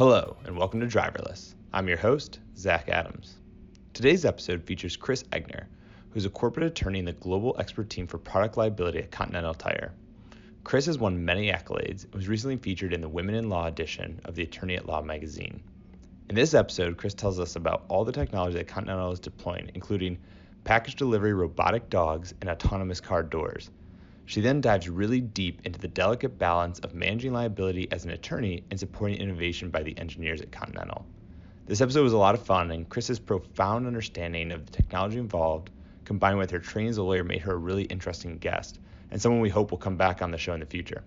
Hello, and welcome to Driverless. I'm your host, Zach Adams. Today's episode features Chris Egner, who's a corporate attorney in the global expert team for product liability at Continental Tire. Chris has won many accolades and was recently featured in the Women in Law edition of the Attorney at Law magazine. In this episode, Chris tells us about all the technology that Continental is deploying, including package delivery robotic dogs and autonomous car doors she then dives really deep into the delicate balance of managing liability as an attorney and supporting innovation by the engineers at Continental. This episode was a lot of fun, and Chris's profound understanding of the technology involved, combined with her training as a lawyer, made her a really interesting guest and someone we hope will come back on the show in the future.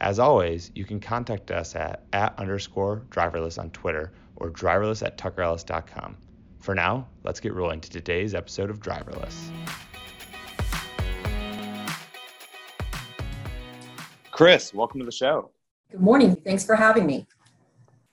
As always, you can contact us at, at underscore driverless on Twitter or driverless at tuckerellis.com. For now, let's get rolling to today's episode of Driverless. Chris, welcome to the show. Good morning. Thanks for having me.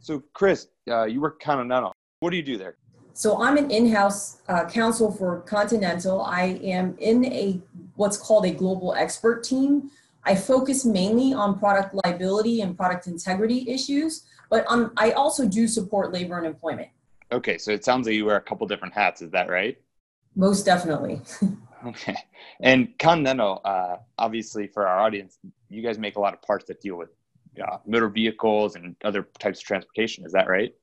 So, Chris, uh, you work Continental. What do you do there? So, I'm an in-house uh, counsel for Continental. I am in a what's called a global expert team. I focus mainly on product liability and product integrity issues, but um, I also do support labor and employment. Okay, so it sounds like you wear a couple different hats. Is that right? Most definitely. okay, and Continental, uh, obviously, for our audience, you guys make a lot of parts that deal with uh, motor vehicles and other types of transportation. Is that right?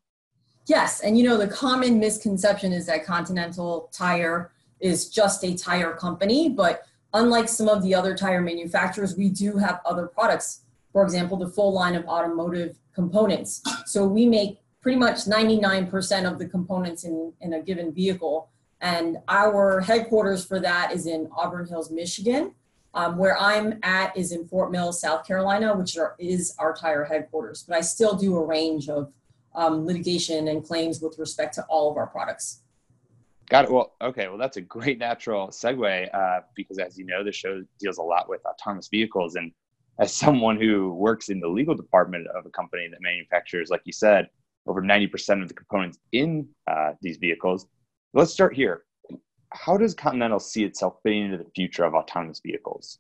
Yes, and you know the common misconception is that Continental Tire is just a tire company, but unlike some of the other tire manufacturers, we do have other products. For example, the full line of automotive components. So we make pretty much 99% of the components in, in a given vehicle. And our headquarters for that is in Auburn Hills, Michigan. Um, where I'm at is in Fort Mill, South Carolina, which are, is our tire headquarters. But I still do a range of um, litigation and claims with respect to all of our products. Got it. Well, okay. Well, that's a great natural segue uh, because, as you know, the show deals a lot with autonomous vehicles. And as someone who works in the legal department of a company that manufactures, like you said, over 90% of the components in uh, these vehicles, let's start here how does Continental see itself fitting into the future of autonomous vehicles?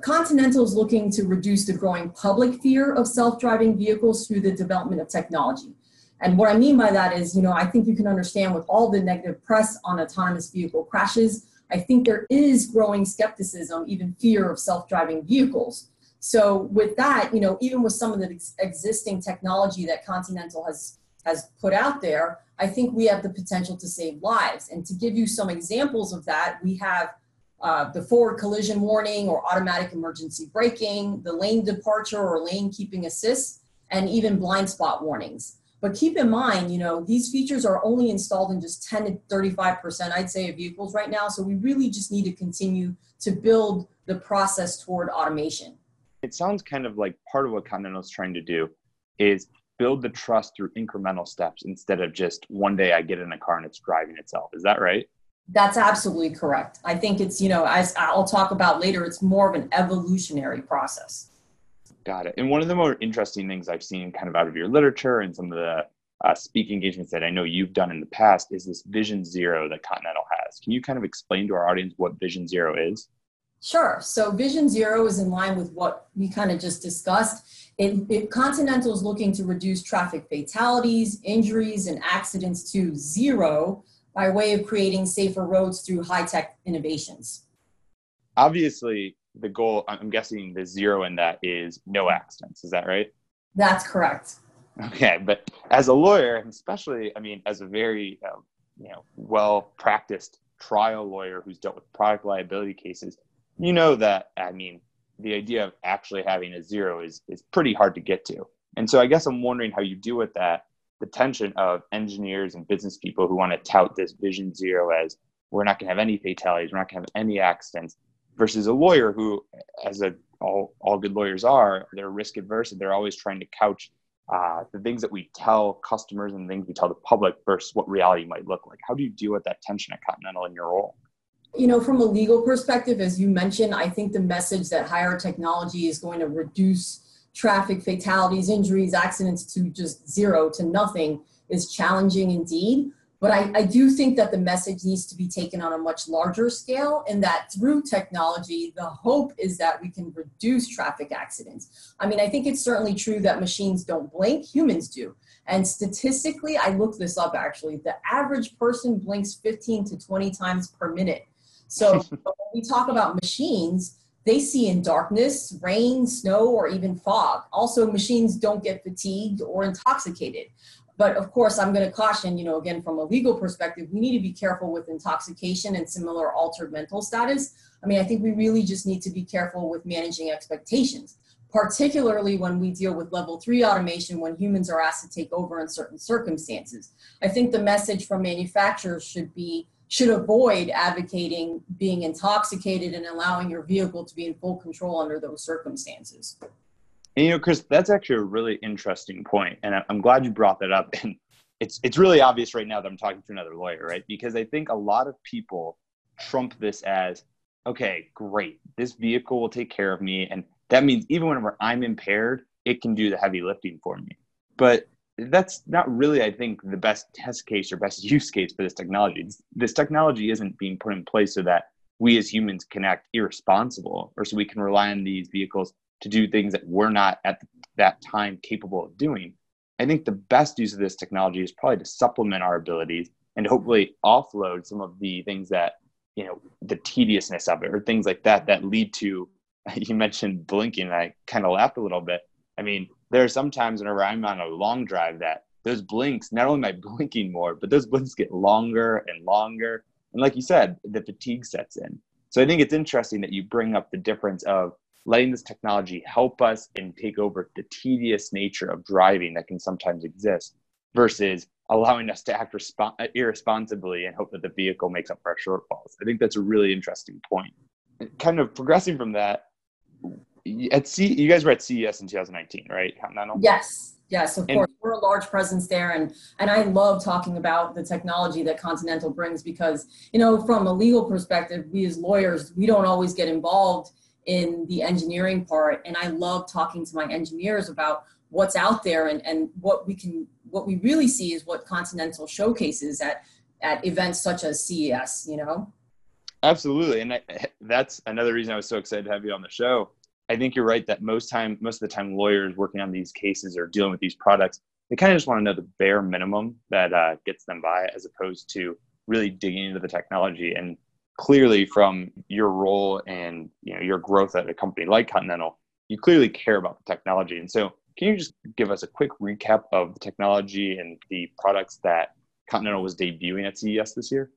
Continental is looking to reduce the growing public fear of self-driving vehicles through the development of technology. And what I mean by that is, you know, I think you can understand with all the negative press on autonomous vehicle crashes, I think there is growing skepticism, even fear of self-driving vehicles. So with that, you know, even with some of the ex- existing technology that Continental has has put out there, I think we have the potential to save lives. And to give you some examples of that, we have uh, the forward collision warning or automatic emergency braking, the lane departure or lane keeping assist, and even blind spot warnings. But keep in mind, you know, these features are only installed in just 10 to 35%, I'd say, of vehicles right now. So we really just need to continue to build the process toward automation. It sounds kind of like part of what Continental is trying to do is build the trust through incremental steps instead of just one day I get in a car and it's driving itself. Is that right? That's absolutely correct. I think it's, you know, as I'll talk about later, it's more of an evolutionary process. Got it. And one of the more interesting things I've seen kind of out of your literature and some of the uh, speaking engagements that I know you've done in the past is this Vision Zero that Continental has. Can you kind of explain to our audience what Vision Zero is? Sure. So Vision Zero is in line with what we kind of just discussed. It, it, Continental is looking to reduce traffic fatalities, injuries, and accidents to zero by way of creating safer roads through high tech innovations. Obviously, the goal, I'm guessing the zero in that is no accidents. Is that right? That's correct. Okay. But as a lawyer, and especially, I mean, as a very, uh, you know, well practiced trial lawyer who's dealt with product liability cases, you know that, I mean, the idea of actually having a zero is is pretty hard to get to. And so I guess I'm wondering how you deal with that, the tension of engineers and business people who want to tout this vision zero as we're not going to have any fatalities, we're not going to have any accidents, versus a lawyer who, as a, all, all good lawyers are, they're risk adverse and they're always trying to couch uh, the things that we tell customers and things we tell the public versus what reality might look like. How do you deal with that tension at Continental in your role? You know, from a legal perspective, as you mentioned, I think the message that higher technology is going to reduce traffic fatalities, injuries, accidents to just zero to nothing is challenging indeed. But I, I do think that the message needs to be taken on a much larger scale, and that through technology, the hope is that we can reduce traffic accidents. I mean, I think it's certainly true that machines don't blink, humans do. And statistically, I looked this up actually, the average person blinks 15 to 20 times per minute. So when we talk about machines, they see in darkness, rain, snow, or even fog. Also, machines don't get fatigued or intoxicated. But of course, I'm going to caution, you know, again, from a legal perspective, we need to be careful with intoxication and similar altered mental status. I mean, I think we really just need to be careful with managing expectations particularly when we deal with level three automation when humans are asked to take over in certain circumstances. I think the message from manufacturers should be should avoid advocating being intoxicated and allowing your vehicle to be in full control under those circumstances. And you know, Chris, that's actually a really interesting point, and I'm glad you brought that up. And it's it's really obvious right now that I'm talking to another lawyer, right? Because I think a lot of people trump this as, okay, great, this vehicle will take care of me, and that means even whenever I'm impaired, it can do the heavy lifting for me. But that's not really, I think, the best test case or best use case for this technology. This technology isn't being put in place so that we as humans can act irresponsible or so we can rely on these vehicles to do things that we're not at that time capable of doing. I think the best use of this technology is probably to supplement our abilities and hopefully offload some of the things that, you know, the tediousness of it or things like that that lead to you mentioned blinking, I kind of laughed a little bit. I mean, there are some times whenever I'm on a long drive that those blinks, not only am I blinking more, but those blinks get longer and longer. And like you said, the fatigue sets in. So I think it's interesting that you bring up the difference of letting this technology help us and take over the tedious nature of driving that can sometimes exist versus allowing us to act resp- uh, irresponsibly and hope that the vehicle makes up for our shortfalls. I think that's a really interesting point. Kind of progressing from that, at C, you guys were at CES in 2019, right? Continental. Yes, yes, of and, course. We're a large presence there, and and I love talking about the technology that Continental brings because you know, from a legal perspective, we as lawyers, we don't always get involved in the engineering part, and I love talking to my engineers about what's out there and and what we can what we really see is what Continental showcases at at events such as CES. You know. Absolutely, and I, that's another reason I was so excited to have you on the show I think you're right that most time, most of the time, lawyers working on these cases or dealing with these products, they kind of just want to know the bare minimum that uh, gets them by, as opposed to really digging into the technology. And clearly, from your role and you know your growth at a company like Continental, you clearly care about the technology. And so, can you just give us a quick recap of the technology and the products that Continental was debuting at CES this year?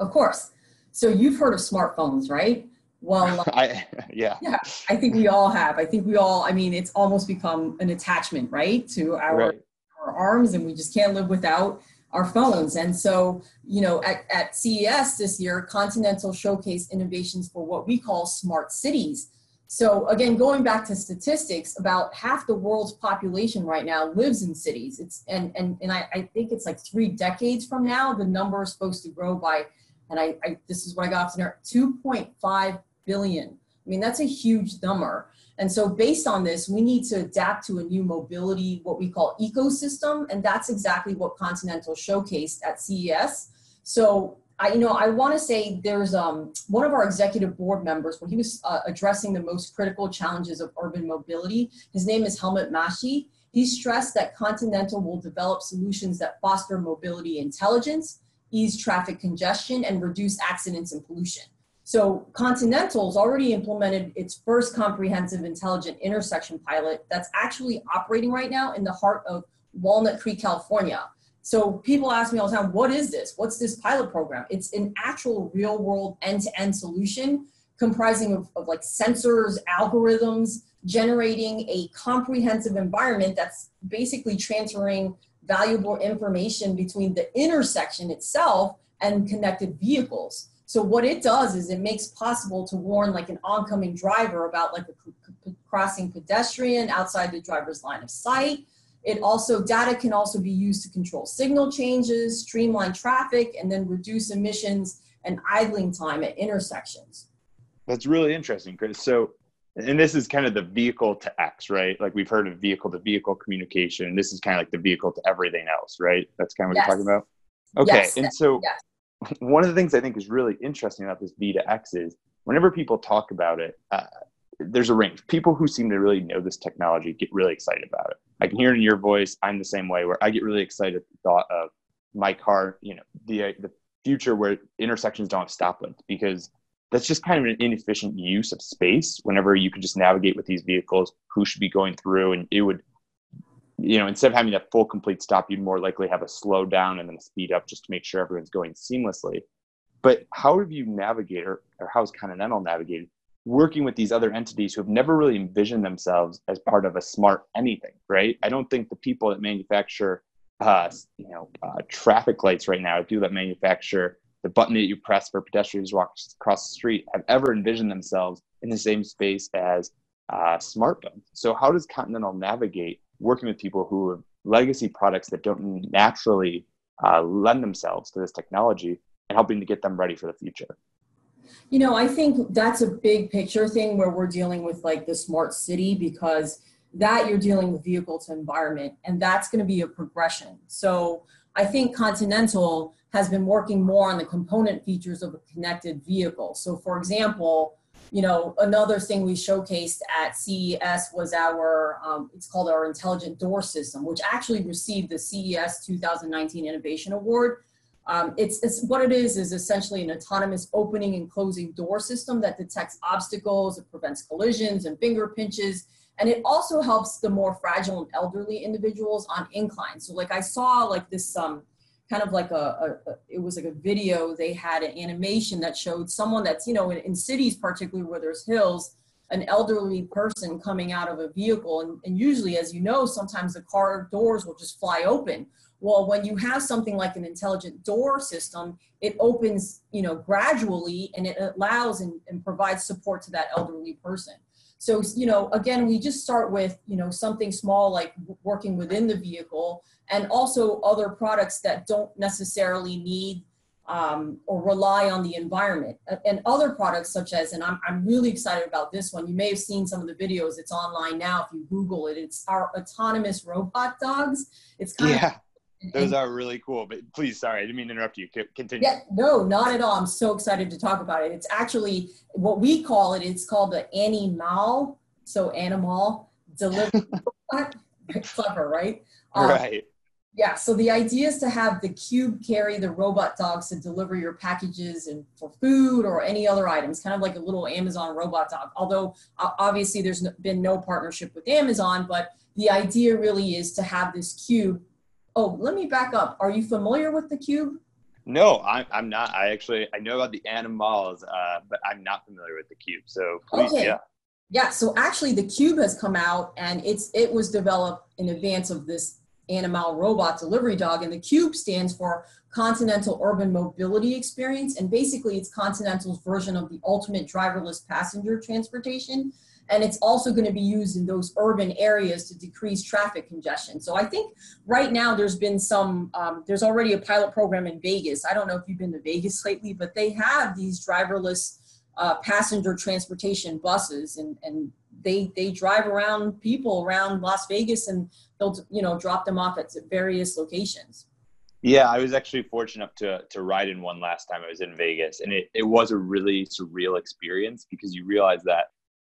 Of course. So you've heard of smartphones, right? Well I, yeah. yeah i think we all have. I think we all i mean it's almost become an attachment right to our, right. our arms and we just can't live without our phones. And so you know at, at ces this year continental showcase innovations for what we call smart cities. So again going back to statistics about half the world's population right now lives in cities. It's and and, and I, I think it's like three decades from now the number is supposed to grow by and I, I, this is what I got to know 2.5 billion. I mean, that's a huge number. And so based on this, we need to adapt to a new mobility, what we call ecosystem. And that's exactly what Continental showcased at CES. So I, you know, I want to say there's um, one of our executive board members when he was uh, addressing the most critical challenges of urban mobility. His name is Helmut Matschi. He stressed that Continental will develop solutions that foster mobility intelligence, ease traffic congestion, and reduce accidents and pollution. So Continental's already implemented its first comprehensive intelligent intersection pilot that's actually operating right now in the heart of Walnut Creek, California. So people ask me all the time, what is this? What's this pilot program? It's an actual real world end to end solution comprising of, of like sensors, algorithms, generating a comprehensive environment that's basically transferring valuable information between the intersection itself and connected vehicles. So what it does is it makes possible to warn like an oncoming driver about like a crossing pedestrian outside the driver's line of sight. It also, data can also be used to control signal changes, streamline traffic, and then reduce emissions and idling time at intersections. That's really interesting, Chris. So, and this is kind of the vehicle to X, right? Like we've heard of vehicle to vehicle communication. This is kind of like the vehicle to everything else, right? That's kind of what yes. you're talking about. Okay, yes. and so yes. One of the things I think is really interesting about this V2X is whenever people talk about it, uh, there's a range. People who seem to really know this technology get really excited about it. I can hear it in your voice. I'm the same way, where I get really excited at the thought of my car, you know, the the future where intersections don't have stoplights because that's just kind of an inefficient use of space. Whenever you could just navigate with these vehicles, who should be going through, and it would, you know, instead of having that full complete stop, you'd more likely have a slow down and then a speed up just to make sure everyone's going seamlessly. But how have you navigated, or, how has Continental navigated working with these other entities who have never really envisioned themselves as part of a smart anything, right? I don't think the people that manufacture, uh, you know, uh, traffic lights right now, do that manufacture the button that you press for pedestrians to walk across the street, have ever envisioned themselves in the same space as uh, smartphones. So, how does Continental navigate working with people who have legacy products that don't naturally uh, lend themselves to this technology and helping to get them ready for the future? You know, I think that's a big picture thing where we're dealing with like the smart city because that you're dealing with vehicle to environment and that's going to be a progression. So I think Continental has been working more on the component features of a connected vehicle. So for example, you know, another thing we showcased at CES was our, um, it's called our intelligent door system, which actually received the CES 2019 Innovation Award um, it's, it's, what it is is essentially an autonomous opening and closing door system that detects obstacles, it prevents collisions and finger pinches, and it also helps the more fragile and elderly individuals on inclines. So like I saw like this um, kind of like a, a, a, it was like a video. They had an animation that showed someone that's you know in, in cities particularly where there's hills an elderly person coming out of a vehicle. And, and usually as you know sometimes the car doors will just fly open. Well, when you have something like an intelligent door system, it opens, you know, gradually and it allows and, and provides support to that elderly person. So, you know, again, we just start with, you know, something small like working within the vehicle and also other products that don't necessarily need um, or rely on the environment. And other products such as, and I'm, I'm really excited about this one. You may have seen some of the videos. It's online now. If you Google it, it's our autonomous robot dogs. It's kind yeah. of those are really cool. But please, sorry, I didn't mean to interrupt you. Continue. Yeah, no, not at all. I'm so excited to talk about it. It's actually what we call it. It's called the Animal. So animal delivery. Clever, right? Um, right. Yeah. So the idea is to have the cube carry the robot dogs to deliver your packages and for food or any other items, kind of like a little Amazon robot dog. Although obviously there's been no partnership with Amazon, but the idea really is to have this cube Oh, let me back up. Are you familiar with the cube? No, I'm, I'm not. I actually I know about the animals, uh, but I'm not familiar with the cube. So please, okay. yeah. Yeah. So actually, the cube has come out, and it's it was developed in advance of this Animal robot delivery dog, and the cube stands for Continental Urban Mobility Experience, and basically, it's Continental's version of the ultimate driverless passenger transportation and it's also going to be used in those urban areas to decrease traffic congestion. So I think right now there's been some, um, there's already a pilot program in Vegas. I don't know if you've been to Vegas lately, but they have these driverless uh, passenger transportation buses, and and they they drive around people around Las Vegas, and they'll you know drop them off at various locations. Yeah, I was actually fortunate to to ride in one last time I was in Vegas, and it, it was a really surreal experience because you realize that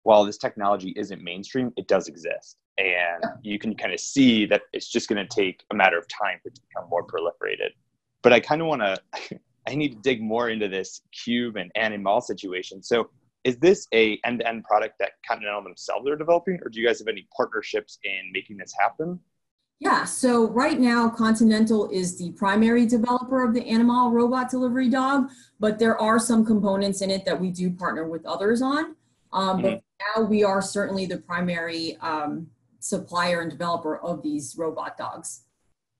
while this technology isn't mainstream, it does exist. And you can kind of see that it's just going to take a matter of time for it to become more proliferated. But I kind of want to, I need to dig more into this cube and animal situation. So is this a end-to-end product that Continental themselves are developing, or do you guys have any partnerships in making this happen? Yeah, so right now Continental is the primary developer of the Animal robot delivery dog, but there are some components in it that we do partner with others on. Um, mm-hmm. But now we are certainly the primary um, supplier and developer of these robot dogs.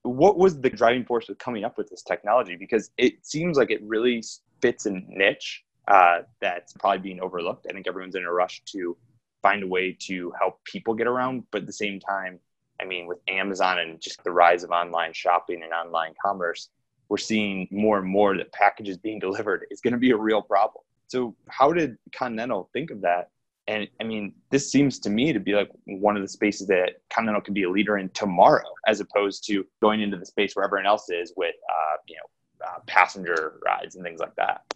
What was the driving force of coming up with this technology? Because it seems like it really fits a niche uh, that's probably being overlooked. I think everyone's in a rush to find a way to help people get around, but at the same time, I mean, with Amazon and just the rise of online shopping and online commerce, we're seeing more and more that packages being delivered is going to be a real problem. So, how did Continental think of that and I mean, this seems to me to be like one of the spaces that Continental can be a leader in tomorrow, as opposed to going into the space where everyone else is with, uh, you know, uh, passenger rides and things like that.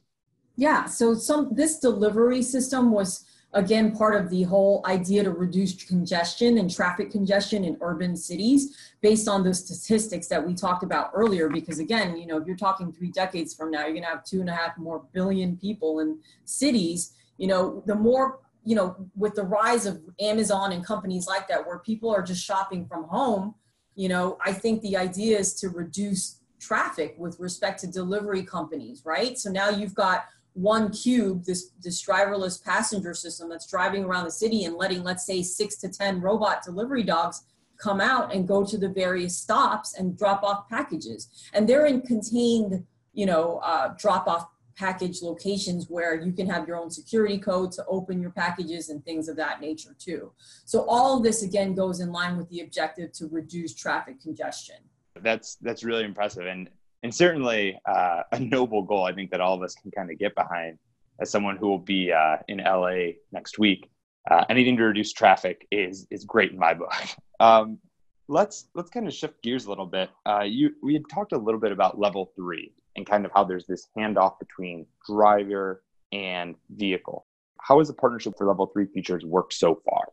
Yeah, so some this delivery system was again part of the whole idea to reduce congestion and traffic congestion in urban cities based on the statistics that we talked about earlier. Because again you know if you're talking three decades from now you're going to have two and a half more billion people in cities you know the more you know with the rise of amazon and companies like that where people are just shopping from home you know i think the idea is to reduce traffic with respect to delivery companies right? So now you've got one cube, this, this driverless passenger system that's driving around the city and letting, let's say, six to 10 robot delivery dogs come out and go to the various stops and drop off packages. And they're in contained, you know, uh, drop off package locations where you can have your own security code to open your packages and things of that nature too. So all of this again goes in line with the objective to reduce traffic congestion. That's that's really impressive. And and certainly uh, a noble goal. I think that all of us can kind of get behind as someone who will be uh, in LA next week. Uh, anything to reduce traffic is is great in my book. Um, let's let's kind of shift gears a little bit. Uh, you we had talked a little bit about level three and kind of how there's this handoff between driver and vehicle. How has the partnership for level three features worked so far?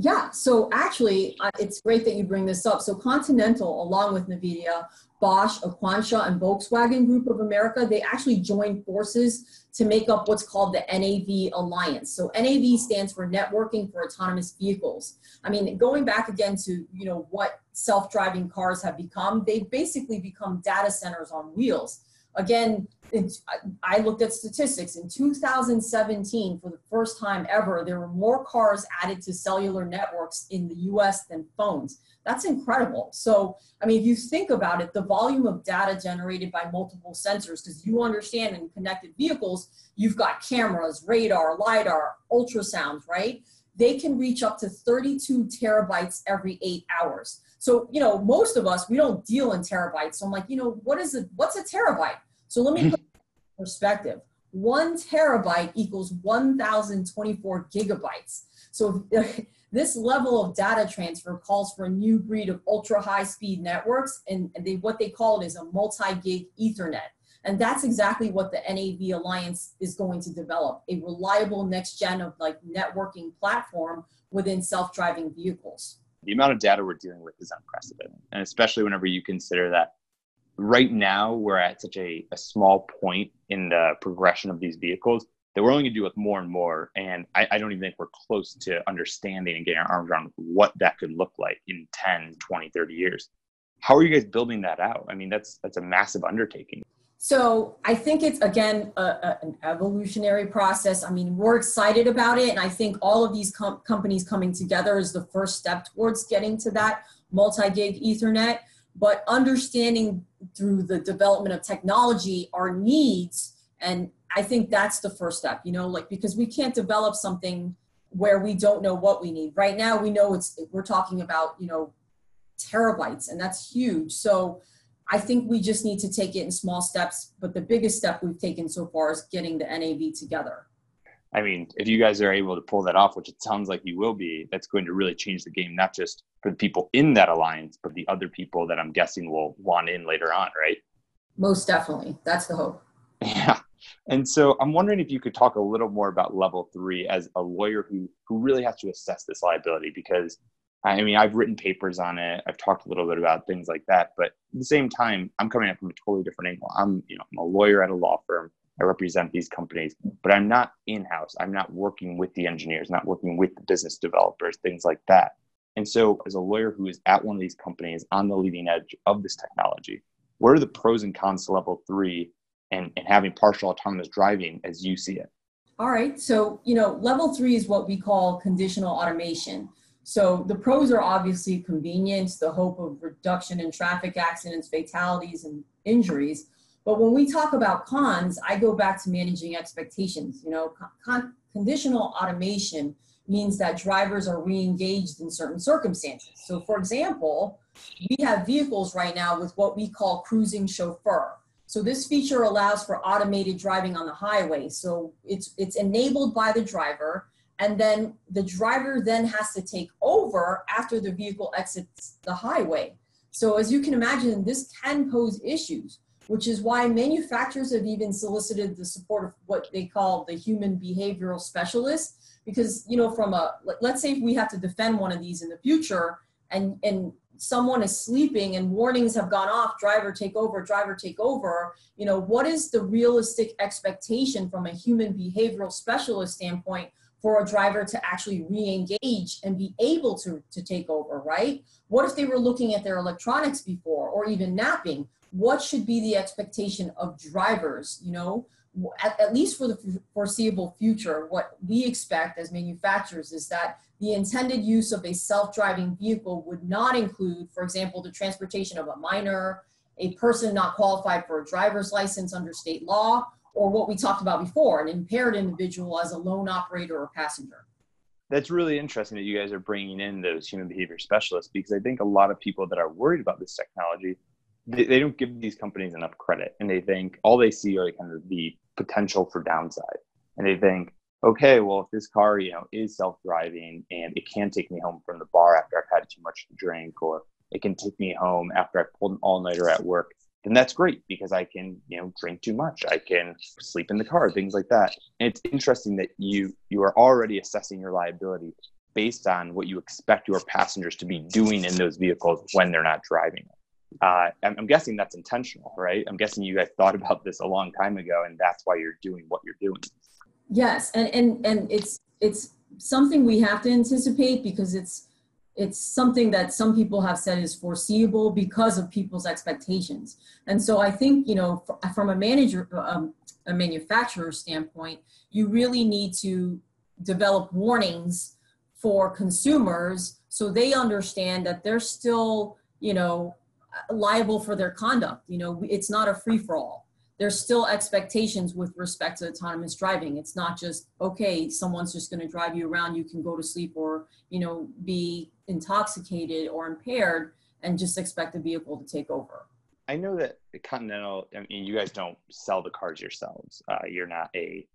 Yeah, so actually, uh, it's great that you bring this up. So Continental, along with NVIDIA, Bosch, Aquantia, and Volkswagen Group of America, they actually joined forces to make up what's called the NAV Alliance. So NAV stands for Networking for Autonomous Vehicles. I mean, going back again to you know what self-driving cars have become, they've basically become data centers on wheels again, I looked at statistics. In 2017, for the first time ever, there were more cars added to cellular networks in the US than phones. That's incredible. So, I mean, if you think about it, the volume of data generated by multiple sensors, because you understand in connected vehicles, you've got cameras, radar, LIDAR, ultrasounds, right? They can reach up to 32 terabytes every eight hours. So, you know, most of us, we don't deal in terabytes. So I'm like, you know, what is it? What's a terabyte? So let me hmm. put perspective. One terabyte equals 1,024 gigabytes. So this level of data transfer calls for a new breed of ultra high speed networks and they, what they call it is a multi-gig ethernet. And that's exactly what the NAV Alliance is going to develop, a reliable next gen of like networking platform within self-driving vehicles. The amount of data we're dealing with is unprecedented. And especially whenever you consider that right now we're at such a, a small point in the progression of these vehicles that we're only going to do with more and more. And I, I, don't even think we're close to understanding and getting our arms around what that could look like in 10, 20, 30 years. How are you guys building that out? I mean, that's that's a massive undertaking. So I think it's again a, a, an evolutionary process. I mean, we're excited about it, and I think all of these com- companies coming together is the first step towards getting to that multi-gig Ethernet but understanding through the development of technology our needs. And i think that's the first step you know like because we can't develop something where we don't know what we need. Right now we know it's we're talking about you know terabytes and that's huge. So i think we just need to take it in small steps but the biggest step we've taken so far is getting the nav together I mean, if you guys are able to pull that off, which it sounds like you will be, that's going to really change the game, not just for the people in that alliance, but the other people that I'm guessing will want in later on, right? Most definitely. That's the hope. Yeah. And so I'm wondering if you could talk a little more about level three as a lawyer who who really has to assess this liability because I mean I've written papers on it, I've talked a little bit about things like that, but at the same time I'm coming at from a totally different angle. I'm you know I'm a lawyer at a law firm. I represent these companies, but I'm not in house. I'm not working with the engineers, not working with the business developers, things like that. And so, as a lawyer who is at one of these companies on the leading edge of this technology, what are the pros and cons to level three and, and having partial autonomous driving as you see it? All right. So, you know, level three is what we call conditional automation. So, the pros are obviously convenience, the hope of reduction in traffic accidents, fatalities, and injuries. But when we talk about cons, I go back to managing expectations. You know, con- conditional automation means that drivers are re-engaged in certain circumstances. So for example, we have vehicles right now with what we call cruising chauffeur. So this feature allows for automated driving on the highway. So it's it's enabled by the driver and then the driver then has to take over after the vehicle exits the highway. So as you can imagine, this can pose issues. Which is why manufacturers have even solicited the support of what they call the human behavioral specialist. Because, you know, from a, let's say we have to defend one of these in the future and, and someone is sleeping and warnings have gone off driver take over driver take over you know what is the realistic expectation from a human behavioral specialist standpoint for a driver to actually re-engage and be able to, to take over, right? What if they were looking at their electronics before or even napping? What should be the expectation of drivers, you know? At, at least for the foreseeable future, what we expect as manufacturers is that the intended use of a self-driving vehicle would not include, for example, the transportation of a minor, a person not qualified for a driver's license under state law, or what we talked about before, an impaired individual as a lone operator or passenger. That's really interesting that you guys are bringing in those human behavior specialists because I think a lot of people that are worried about this technology, they, they don't give these companies enough credit and they think all they see are kind of the potential for downside. And they think, okay, well, if this car, you know, is self-driving and it can take me home from the bar after I've had too much to drink, or it can take me home after I've pulled an all-nighter at work, then that's great because I can, you know, drink too much. I can sleep in the car, things like that. And it's interesting that you you are already assessing your liability based on what you expect your passengers to be doing in those vehicles when they're not driving. Uh, I'm, I'm guessing that's intentional, right? I'm guessing you guys thought about this a long time ago, and that's why you're doing what you're doing. Yes, and and and it's it's something we have to anticipate because it's it's something that some people have said is foreseeable because of people's expectations. And so I think, you know, from a manager, um, a manufacturer standpoint, you really need to develop warnings for consumers so they understand that they're still, you know, liable for their conduct. You know, it's not a free for all there's still expectations with respect to autonomous driving. It's not just, okay, someone's just going to drive you around, you can go to sleep or, you know, be intoxicated or impaired and just expect the vehicle to take over. I know that Continental, I mean, you guys don't sell the cars yourselves. Uh, you're not a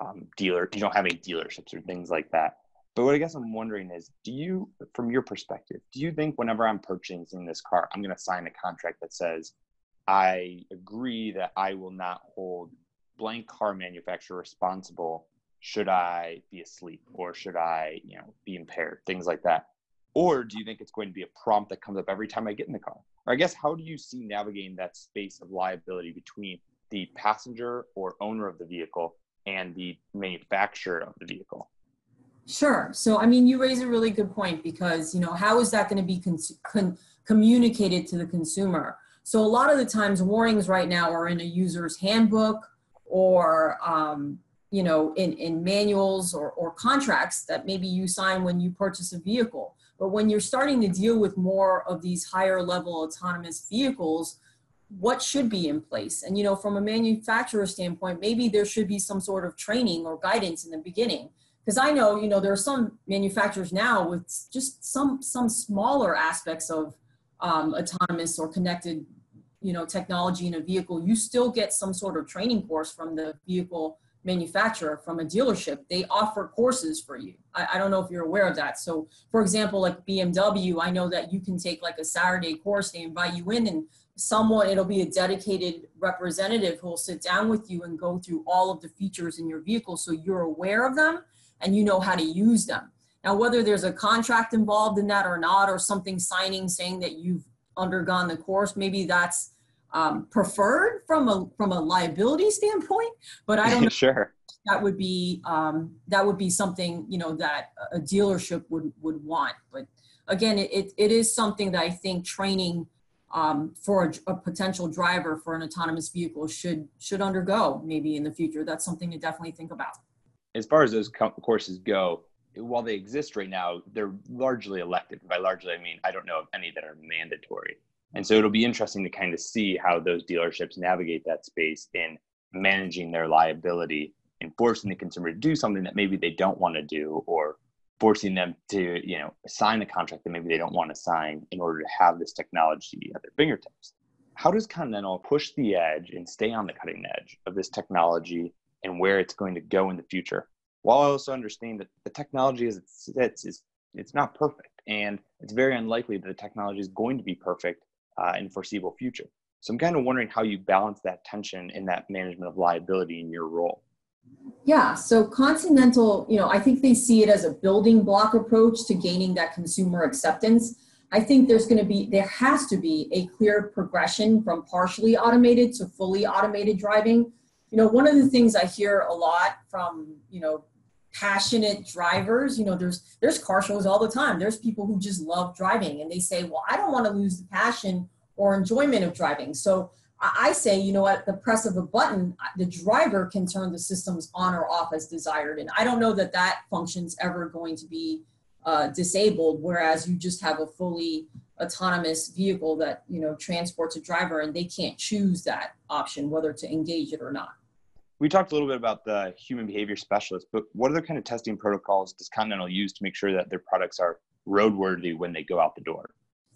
um, dealer, you don't have any dealerships or things like that. But what I guess I'm wondering is, do you, from your perspective, do you think whenever I'm purchasing this car, I'm going to sign a contract that says, I agree that I will not hold blank car manufacturer responsible should I be asleep or should I, you know, be impaired, things like that. Or do you think it's going to be a prompt that comes up every time I get in the car? Or I guess how do you see navigating that space of liability between the passenger or owner of the vehicle and the manufacturer of the vehicle? Sure. So, I mean, you raise a really good point because, you know, how is that going to be con- communicated to the consumer? So a lot of the times warnings right now are in a user's handbook or, um, you know, in, in manuals or, or contracts that maybe you sign when you purchase a vehicle. But when you're starting to deal with more of these higher level autonomous vehicles, what should be in place? And, you know, from a manufacturer standpoint, maybe there should be some sort of training or guidance in the beginning. Because I know, you know, there are some manufacturers now with just some some smaller aspects of um, autonomous or connected you know technology in a vehicle. You still get some sort of training course from the vehicle manufacturer from a dealership. They offer courses for you. I, I, don't know if you're aware of that. So for example like bmw i know that you can take like a saturday course. They invite you in and someone it'll be a dedicated representative who will sit down with you and go through all of the features in your vehicle. So you're aware of them and you know how to use them now whether there's a contract involved in that or not or something signing saying that you've undergone the course, maybe that's um, preferred from a from a liability standpoint. But I don't know. sure. That would be um, that would be something you know that a dealership would would want. But again, it, it is something that I think training um, for a, a, potential driver for an autonomous vehicle should should undergo maybe in the future. That's something to definitely think about. As far as those courses go, while they exist right now, they're largely elective. By largely, I mean I don't know of any that are mandatory. And so it'll be interesting to kind of see how those dealerships navigate that space in managing their liability and forcing the consumer to do something that maybe they don't want to do or forcing them to, you know, sign a contract that maybe they don't want to sign in order to have this technology at their fingertips. How does Continental push the edge and stay on the cutting edge of this technology and where it's going to go in the future? while I also understand that the technology as it sits is it's not perfect, and it's very unlikely that the technology is going to be perfect uh, in foreseeable future. So I'm kind of wondering how you balance that tension in that management of liability in your role. Yeah, so Continental, you know, I think they see it as a building block approach to gaining that consumer acceptance. I think there's going to be, there has to be a clear progression from partially automated to fully automated driving. You know, one of the things I hear a lot from, you know, passionate drivers, you know, there's there's car shows all the time. There's people who just love driving and they say, "Well, I don't want to lose the passion or enjoyment of driving." So I say, you know, at the press of a button, the driver can turn the systems on or off as desired. And I don't know that that function's ever going to be uh, disabled, whereas you just have a fully autonomous vehicle that, you know, transports a driver and they can't choose that option, whether to engage it or not. We talked a little bit about the human behavior specialist, but what other kind of testing protocols does Continental use to make sure that their products are roadworthy when they go out the door?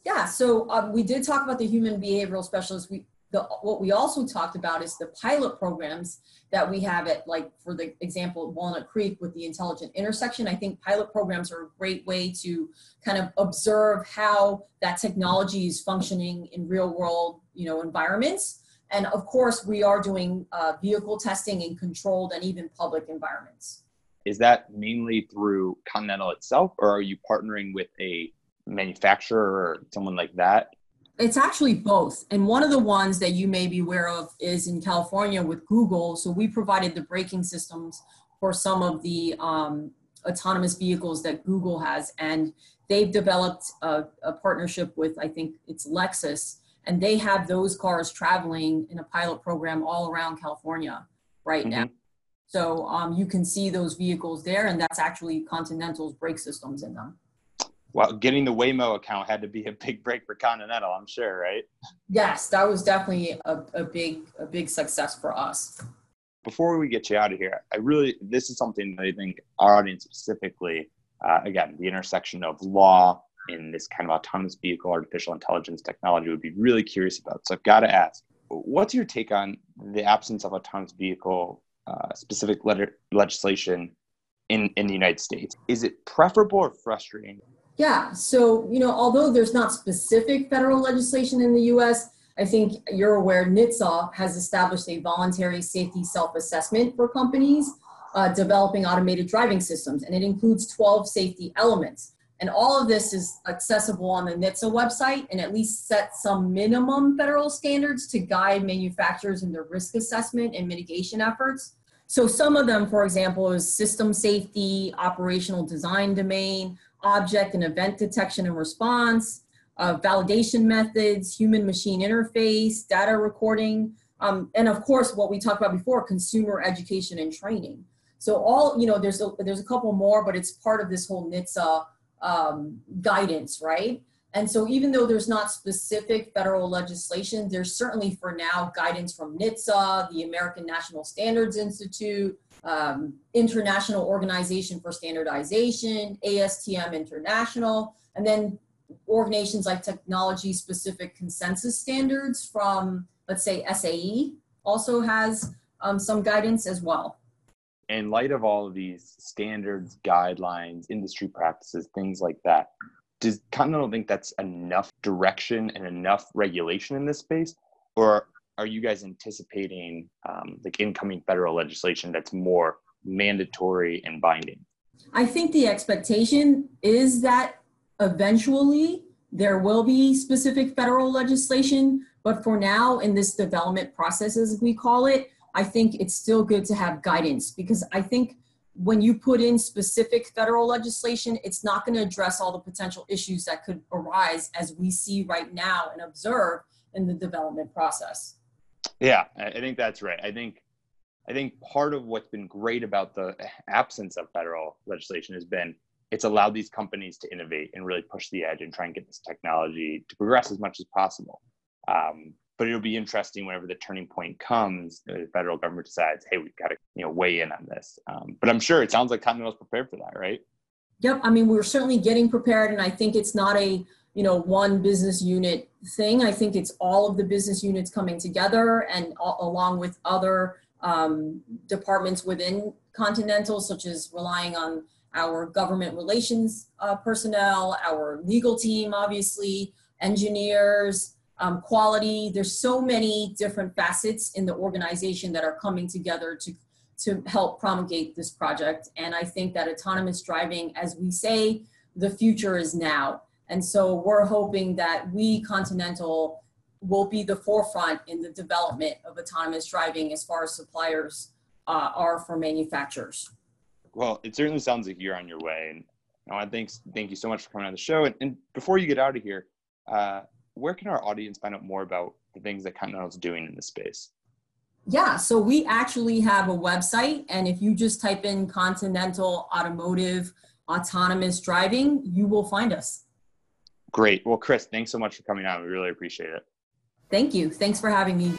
Yeah, so um, we did talk about the human behavioral specialist. We the, what we also talked about is the pilot programs that we have at like for the example walnut creek with the intelligent intersection. I think pilot programs are a great way to kind of observe how that technology is functioning in real world you know environments. And of course we are doing uh, vehicle testing in controlled and even public environments. Is that mainly through continental itself or are you partnering with a manufacturer or someone like that it's actually both. And one of the ones that you may be aware of is in California with Google. So we provided the braking systems for some of the um, autonomous vehicles that Google has. And they've developed a, a, partnership with, I think it's Lexus, and they have those cars traveling in a pilot program all around California right mm-hmm. now. So um, you can see those vehicles there, and that's actually Continental's brake systems in them well, getting the Waymo account had to be a big break for Continental, I'm sure, right? Yes, that was definitely a, a big a big success for us. Before we get you out of here, I really this is something that I think our audience specifically, uh, again, the intersection of law in this kind of autonomous vehicle artificial intelligence technology would be really curious about. So I've got to ask, what's your take on the absence of autonomous vehicle uh, specific letter, legislation in, in the United States? Is it preferable or frustrating yeah, so, you know, although there's not specific federal legislation in the US, I think you're aware NHTSA has established a voluntary safety self assessment for companies uh, developing automated driving systems, and it includes 12 safety elements. And all of this is accessible on the NHTSA website and at least set some minimum federal standards to guide manufacturers in their risk assessment and mitigation efforts. So, some of them, for example, is system safety, operational design domain, object and event detection and response, uh, validation methods, human machine interface, data recording, um, and of course, what we talked about before, consumer education and training. So all, you know, there's a, there's a couple more, but it's part of this whole NHTSA um, guidance, right? And so even though there's not specific federal legislation, there's certainly for now guidance from NHTSA, the American National Standards Institute, um, International Organization for Standardization, ASTM International, and then organizations like technology specific consensus standards from, let's say, SAE also has um, some guidance as well. In light of all of these standards, guidelines, industry practices, things like that, does Continental think that's enough direction and enough regulation in this space? Or are you guys anticipating um, like incoming federal legislation that's more mandatory and binding? I think the expectation is that eventually there will be specific federal legislation, but for now, in this development process, as we call it, I think it's still good to have guidance because I think when you put in specific federal legislation, it's not going to address all the potential issues that could arise as we see right now and observe in the development process. Yeah, I think that's right. I think I think part of what's been great about the absence of federal legislation has been it's allowed these companies to innovate and really push the edge and try and get this technology to progress as much as possible. Um, but it'll be interesting whenever the turning point comes, the federal government decides, hey, we've got to you know weigh in on this. Um, but I'm sure it sounds like Continental's prepared for that, right? Yep. I mean, we're certainly getting prepared, and I think it's not a you know one business unit thing. I think it's all of the business units coming together and along with other um, departments within Continental, such as relying on our government relations uh, personnel, our legal team, obviously, engineers, um, quality. There's so many different facets in the organization that are coming together to to help promulgate this project. And I think that autonomous driving, as we say, the future is now. And so we're hoping that we, Continental, will be the forefront in the development of autonomous driving as far as suppliers uh, are for manufacturers. Well, it certainly sounds like you're on your way. And I want to thank, thank you so much for coming on the show. And, and before you get out of here, uh, where can our audience find out more about the things that Continental is doing in this space? Yeah, so we actually have a website, and if you just type in Continental Automotive Autonomous Driving, you will find us. Great. Well, Chris, thanks so much for coming on. We really appreciate it. Thank you. Thanks for having me.